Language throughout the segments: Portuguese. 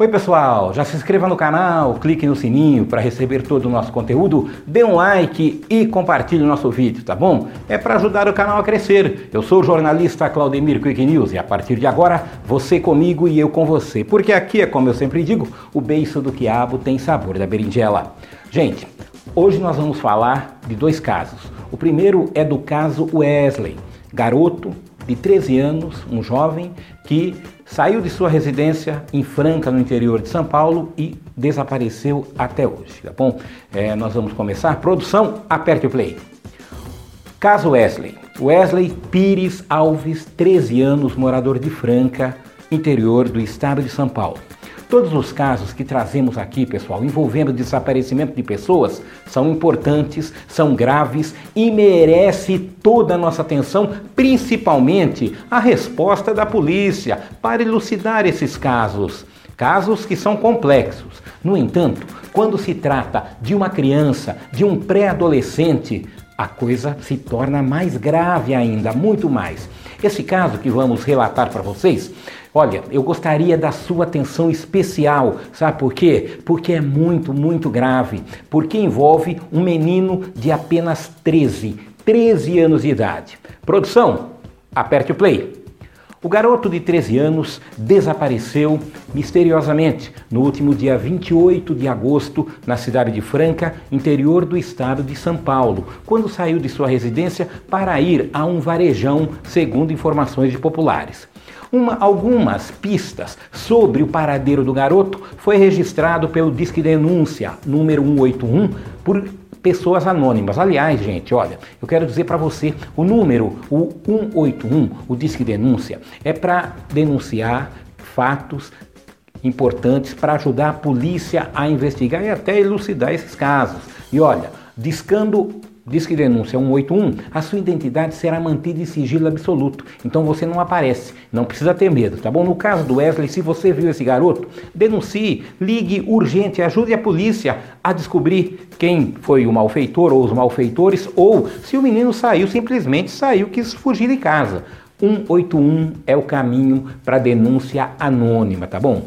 Oi pessoal, já se inscreva no canal, clique no sininho para receber todo o nosso conteúdo, dê um like e compartilhe o nosso vídeo, tá bom? É para ajudar o canal a crescer. Eu sou o jornalista Claudemir Quick News e a partir de agora você comigo e eu com você, porque aqui é como eu sempre digo, o beiço do quiabo tem sabor da berinjela. Gente, hoje nós vamos falar de dois casos. O primeiro é do caso Wesley, garoto de 13 anos, um jovem que saiu de sua residência em Franca, no interior de São Paulo, e desapareceu até hoje, tá bom? É, nós vamos começar. Produção, aperte o play. Caso Wesley. Wesley Pires Alves, 13 anos, morador de Franca, interior do estado de São Paulo. Todos os casos que trazemos aqui, pessoal, envolvendo desaparecimento de pessoas, são importantes, são graves e merece toda a nossa atenção, principalmente a resposta da polícia para elucidar esses casos. Casos que são complexos. No entanto, quando se trata de uma criança, de um pré-adolescente, a coisa se torna mais grave ainda, muito mais. Esse caso que vamos relatar para vocês Olha, eu gostaria da sua atenção especial, sabe por quê? Porque é muito, muito grave, porque envolve um menino de apenas 13, 13 anos de idade. Produção, aperte o play. O garoto de 13 anos desapareceu misteriosamente no último dia 28 de agosto na cidade de Franca, interior do estado de São Paulo, quando saiu de sua residência para ir a um varejão, segundo informações de populares. Uma, algumas pistas sobre o paradeiro do garoto foi registrado pelo Disque Denúncia número 181 por pessoas anônimas. Aliás, gente, olha, eu quero dizer para você, o número, o 181, o Disque Denúncia, é para denunciar fatos importantes para ajudar a polícia a investigar e até elucidar esses casos. E olha, discando Diz que denúncia 181, a sua identidade será mantida em sigilo absoluto. Então você não aparece, não precisa ter medo, tá bom? No caso do Wesley, se você viu esse garoto, denuncie, ligue urgente, ajude a polícia a descobrir quem foi o malfeitor ou os malfeitores, ou se o menino saiu, simplesmente saiu, quis fugir de casa. 181 é o caminho para denúncia anônima, tá bom?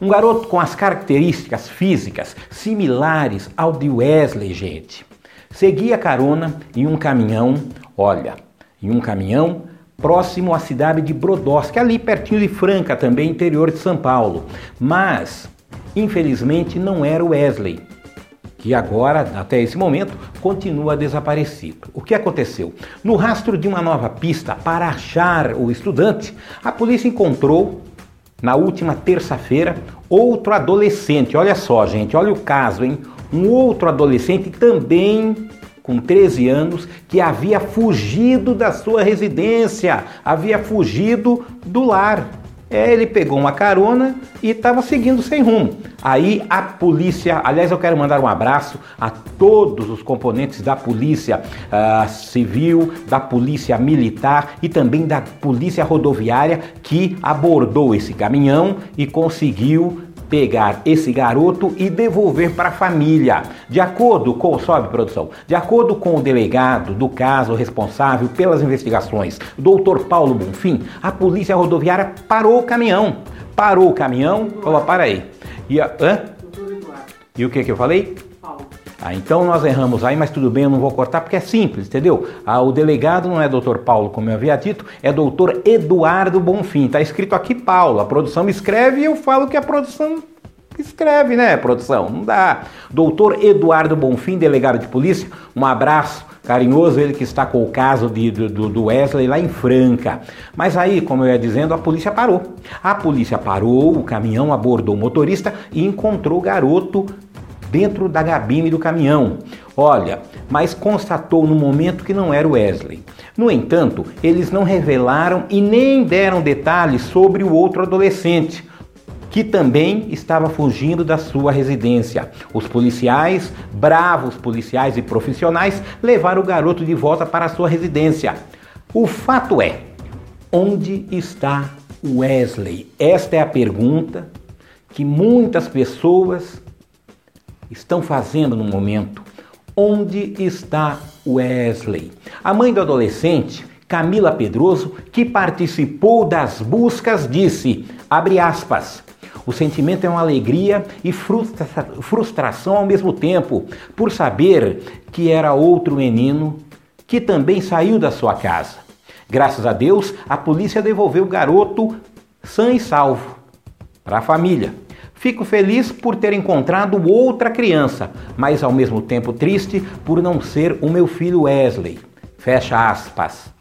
Um garoto com as características físicas similares ao de Wesley, gente Segui a carona em um caminhão, olha, em um caminhão próximo à cidade de Brodowski, ali pertinho de Franca, também interior de São Paulo. Mas, infelizmente, não era o Wesley, que agora, até esse momento, continua desaparecido. O que aconteceu? No rastro de uma nova pista para achar o estudante, a polícia encontrou, na última terça-feira, outro adolescente. Olha só, gente, olha o caso, hein? Um outro adolescente também com 13 anos que havia fugido da sua residência, havia fugido do lar. É, ele pegou uma carona e estava seguindo sem rumo. Aí a polícia, aliás, eu quero mandar um abraço a todos os componentes da polícia uh, civil, da polícia militar e também da polícia rodoviária que abordou esse caminhão e conseguiu pegar esse garoto e devolver para a família. De acordo com, sobe produção, de acordo com o delegado do caso responsável pelas investigações, doutor Paulo Bonfim, a polícia rodoviária parou o caminhão. Parou o caminhão, falou, para aí. E, a, hã? e o que, que eu falei? Ah, então nós erramos aí, mas tudo bem, eu não vou cortar porque é simples, entendeu? Ah, o delegado não é doutor Paulo, como eu havia dito, é doutor Eduardo Bonfim. Está escrito aqui Paulo. A produção me escreve e eu falo que a produção escreve, né, produção? Não dá. Doutor Eduardo Bonfim, delegado de polícia, um abraço carinhoso, ele que está com o caso de, do, do Wesley lá em Franca. Mas aí, como eu ia dizendo, a polícia parou. A polícia parou, o caminhão abordou o motorista e encontrou o garoto dentro da gabine do caminhão. Olha, mas constatou no momento que não era o Wesley. No entanto, eles não revelaram e nem deram detalhes sobre o outro adolescente, que também estava fugindo da sua residência. Os policiais, bravos policiais e profissionais, levaram o garoto de volta para a sua residência. O fato é: onde está Wesley? Esta é a pergunta que muitas pessoas estão fazendo no momento. Onde está Wesley? A mãe do adolescente, Camila Pedroso, que participou das buscas, disse, abre aspas, O sentimento é uma alegria e frustra frustração ao mesmo tempo, por saber que era outro menino que também saiu da sua casa. Graças a Deus, a polícia devolveu o garoto sã e salvo para a família. Fico feliz por ter encontrado outra criança, mas ao mesmo tempo triste por não ser o meu filho Wesley. Fecha aspas.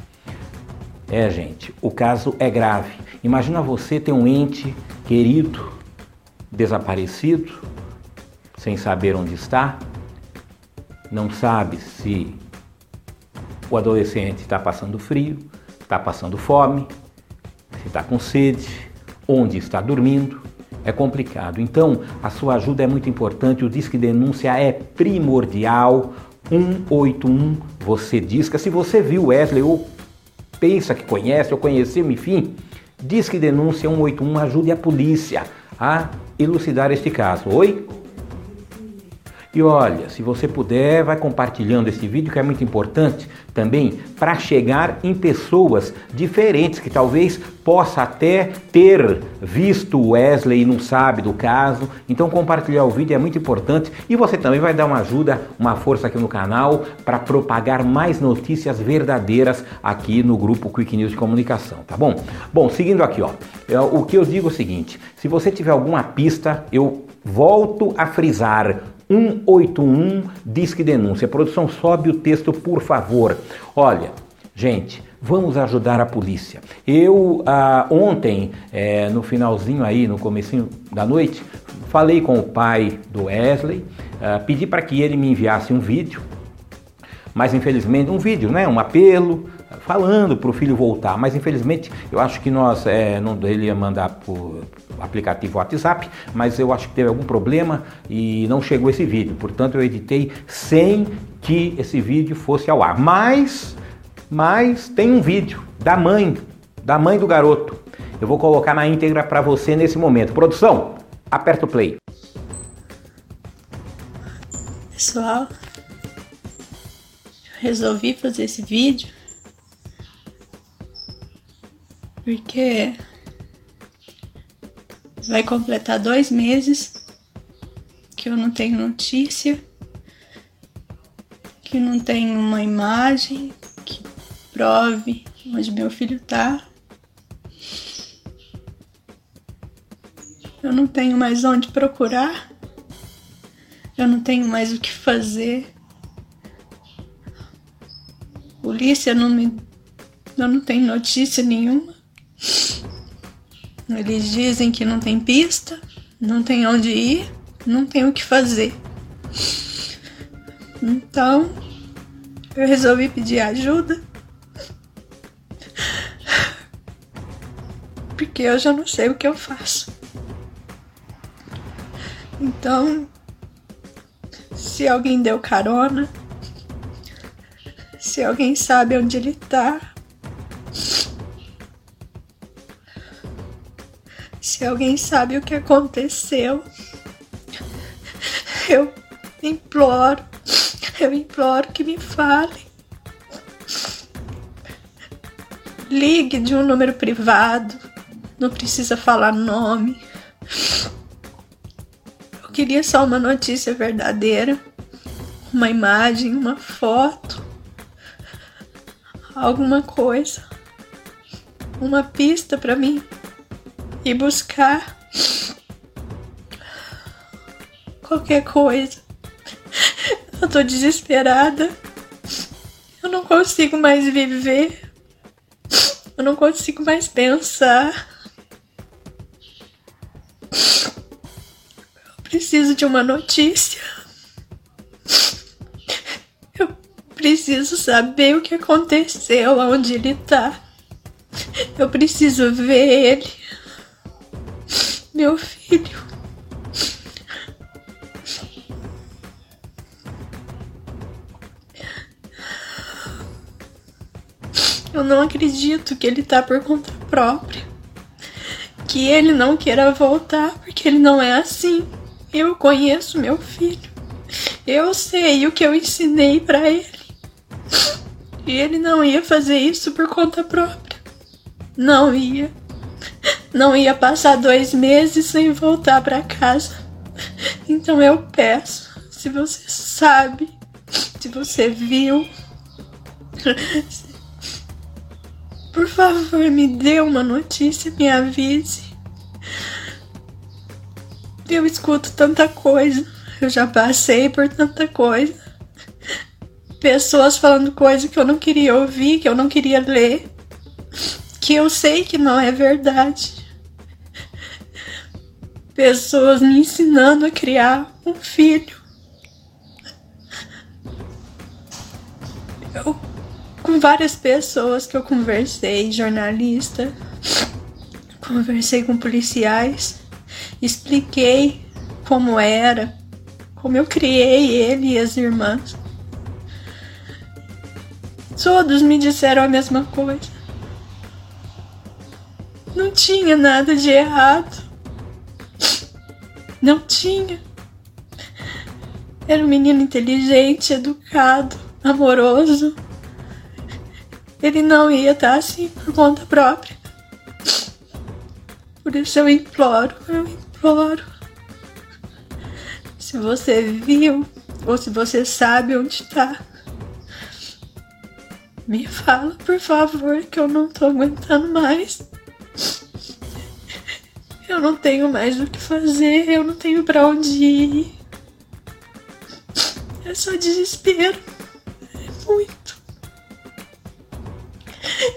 É, gente, o caso é grave. Imagina você ter um ente querido desaparecido, sem saber onde está, não sabe se o adolescente está passando frio, está passando fome, se está com sede, onde está dormindo é complicado. Então, a sua ajuda é muito importante, o Disque Denúncia é primordial. 181, você disca. Se você viu Wesley ou pensa que conhece ou conheceu, enfim, Disque Denúncia 181, ajude a polícia a elucidar este caso. Oi? E olha, se você puder, vai compartilhando esse vídeo que é muito importante também para chegar em pessoas diferentes que talvez possa até ter visto Wesley e não sabe do caso. Então compartilhar o vídeo é muito importante e você também vai dar uma ajuda, uma força aqui no canal para propagar mais notícias verdadeiras aqui no grupo Quick News de Comunicação, tá bom? Bom, seguindo aqui, ó, é, o que eu digo é o seguinte: se você tiver alguma pista, eu volto a frisar 181 Disque Denúncia. Produção, sobe o texto, por favor. Olha, gente, vamos ajudar a polícia. Eu ah, ontem, é, no finalzinho aí, no comecinho da noite, falei com o pai do Wesley, ah, pedi para que ele me enviasse um vídeo, mas infelizmente um vídeo, né, um apelo, falando para o filho voltar, mas infelizmente eu acho que nós, é, não, ele ia mandar por aplicativo WhatsApp, mas eu acho que teve algum problema e não chegou esse vídeo. Portanto, eu editei sem que esse vídeo fosse ao ar. Mas, mas tem um vídeo da mãe, da mãe do garoto. Eu vou colocar na íntegra para você nesse momento. Produção, aperta o play. Pessoal, resolvi fazer esse vídeo porque vai completar dois meses que eu não tenho notícia, que não tenho uma imagem que prove onde meu filho tá. Eu não tenho mais onde procurar. Eu não tenho mais o que fazer. Polícia não me. Eu não tenho notícia nenhuma. Eles dizem que não tem pista, não tem onde ir, não tem o que fazer. Então, eu resolvi pedir ajuda. Porque eu já não sei o que eu faço. Então, se alguém deu carona, se alguém sabe onde ele tá, Se alguém sabe o que aconteceu, eu imploro, eu imploro que me fale. Ligue de um número privado, não precisa falar nome. Eu queria só uma notícia verdadeira, uma imagem, uma foto, alguma coisa, uma pista para mim e buscar qualquer coisa. Eu tô desesperada. Eu não consigo mais viver. Eu não consigo mais pensar. Eu preciso de uma notícia. Eu preciso saber o que aconteceu, aonde ele tá. Eu preciso ver ele meu filho. Eu não acredito que ele tá por conta própria. Que ele não queira voltar porque ele não é assim. Eu conheço meu filho. Eu sei o que eu ensinei para ele. E ele não ia fazer isso por conta própria. Não ia. Não ia passar dois meses sem voltar para casa. Então eu peço, se você sabe, se você viu, por favor, me dê uma notícia, me avise. Eu escuto tanta coisa, eu já passei por tanta coisa. Pessoas falando coisa que eu não queria ouvir, que eu não queria ler, que eu sei que não é verdade. Pessoas me ensinando a criar um filho. Eu com várias pessoas que eu conversei, jornalista, conversei com policiais, expliquei como era, como eu criei ele e as irmãs. Todos me disseram a mesma coisa. Não tinha nada de errado. Não tinha. Era um menino inteligente, educado, amoroso ele não ia estar assim por conta própria. Por isso eu imploro, eu imploro. Se você viu ou se você sabe onde está, me fala, por favor, que eu não tô aguentando mais. Eu não tenho mais o que fazer, eu não tenho para onde ir. É só desespero. É muito.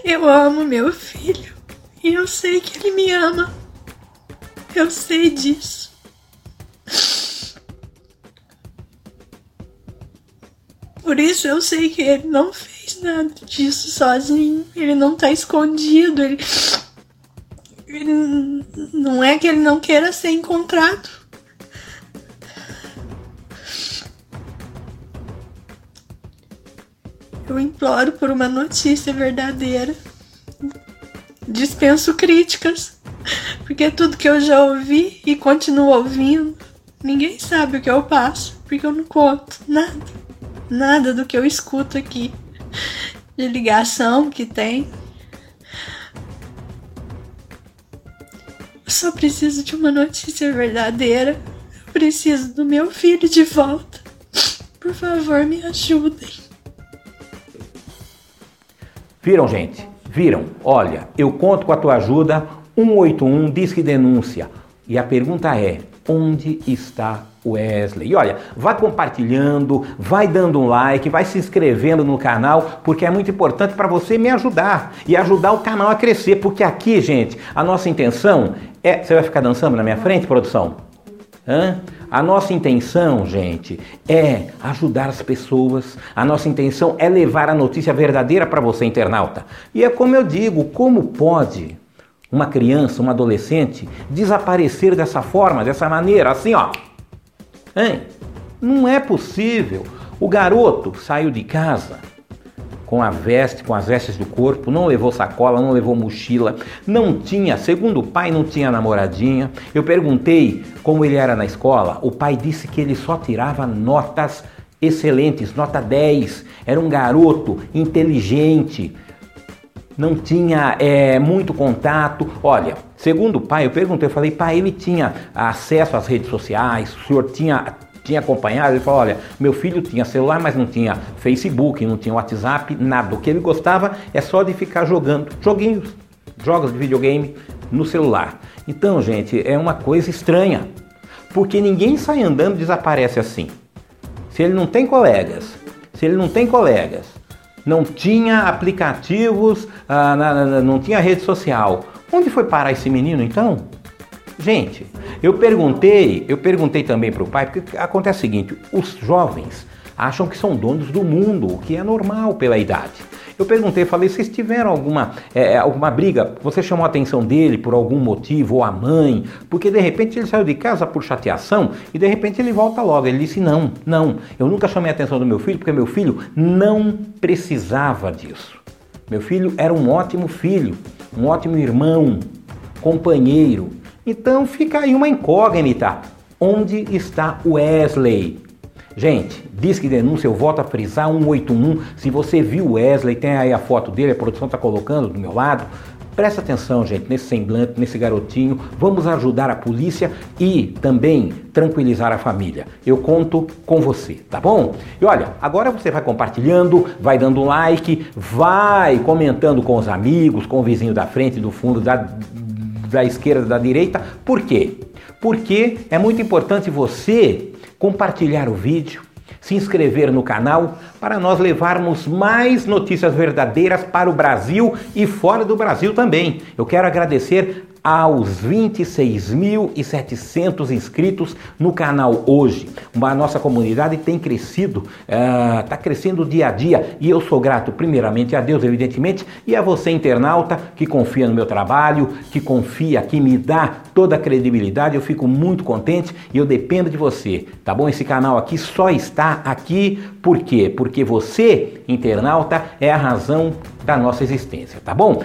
Eu amo meu filho e eu sei que ele me ama. Eu sei disso. Por isso eu sei que ele não fez nada disso sozinho. Ele não tá escondido. Ele, ele não é que ele não queira ser encontrado. Eu imploro por uma notícia verdadeira. Dispenso críticas, porque tudo que eu já ouvi e continuo ouvindo, ninguém sabe o que eu passo, porque eu não conto nada, nada do que eu escuto aqui, de ligação que tem. Só preciso de uma notícia verdadeira. Eu preciso do meu filho de volta. Por favor, me ajudem. Viram, gente? Viram? Olha, eu conto com a tua ajuda. 181 diz que denúncia. E a pergunta é: onde está Wesley? E olha, vai compartilhando, vai dando um like, vai se inscrevendo no canal, porque é muito importante para você me ajudar e ajudar o canal a crescer. Porque aqui, gente, a nossa intenção é. Você vai ficar dançando na minha frente, produção? Hã? A nossa intenção, gente, é ajudar as pessoas. A nossa intenção é levar a notícia verdadeira para você, internauta. E é como eu digo, como pode uma criança, um adolescente desaparecer dessa forma, dessa maneira, assim, ó? Hein? Não é possível. O garoto saiu de casa, com a veste, com as vestes do corpo, não levou sacola, não levou mochila, não tinha, segundo o pai, não tinha namoradinha. Eu perguntei como ele era na escola, o pai disse que ele só tirava notas excelentes, nota 10. Era um garoto inteligente, não tinha é, muito contato. Olha, segundo o pai, eu perguntei, eu falei, pai, ele tinha acesso às redes sociais, o senhor tinha tinha acompanhado, ele falou: olha, meu filho tinha celular, mas não tinha Facebook, não tinha WhatsApp, nada. O que ele gostava é só de ficar jogando joguinhos, jogos de videogame no celular. Então, gente, é uma coisa estranha, porque ninguém sai andando e desaparece assim. Se ele não tem colegas, se ele não tem colegas, não tinha aplicativos, ah, não tinha rede social, onde foi parar esse menino então? Gente, eu perguntei, eu perguntei também para o pai, porque acontece o seguinte: os jovens acham que são donos do mundo, o que é normal pela idade. Eu perguntei, falei, vocês tiveram alguma, é, alguma briga? Você chamou a atenção dele por algum motivo, ou a mãe? Porque de repente ele saiu de casa por chateação e de repente ele volta logo. Ele disse: Não, não, eu nunca chamei a atenção do meu filho porque meu filho não precisava disso. Meu filho era um ótimo filho, um ótimo irmão, companheiro. Então fica aí uma incógnita. Onde está Wesley? Gente, diz que denúncia, eu volto a frisar 181. Se você viu Wesley, tem aí a foto dele, a produção está colocando do meu lado. Presta atenção, gente, nesse semblante, nesse garotinho. Vamos ajudar a polícia e também tranquilizar a família. Eu conto com você, tá bom? E olha, agora você vai compartilhando, vai dando like, vai comentando com os amigos, com o vizinho da frente, do fundo, da, da esquerda, da direita. Por quê? Porque é muito importante você compartilhar o vídeo, se inscrever no canal para nós levarmos mais notícias verdadeiras para o Brasil e fora do Brasil também. Eu quero agradecer aos 26.700 inscritos no canal hoje. A nossa comunidade tem crescido, está uh, crescendo dia a dia e eu sou grato primeiramente a Deus, evidentemente, e a você internauta que confia no meu trabalho, que confia, que me dá toda a credibilidade. Eu fico muito contente e eu dependo de você, tá bom? Esse canal aqui só está aqui por quê? Porque você, internauta, é a razão da nossa existência, tá bom?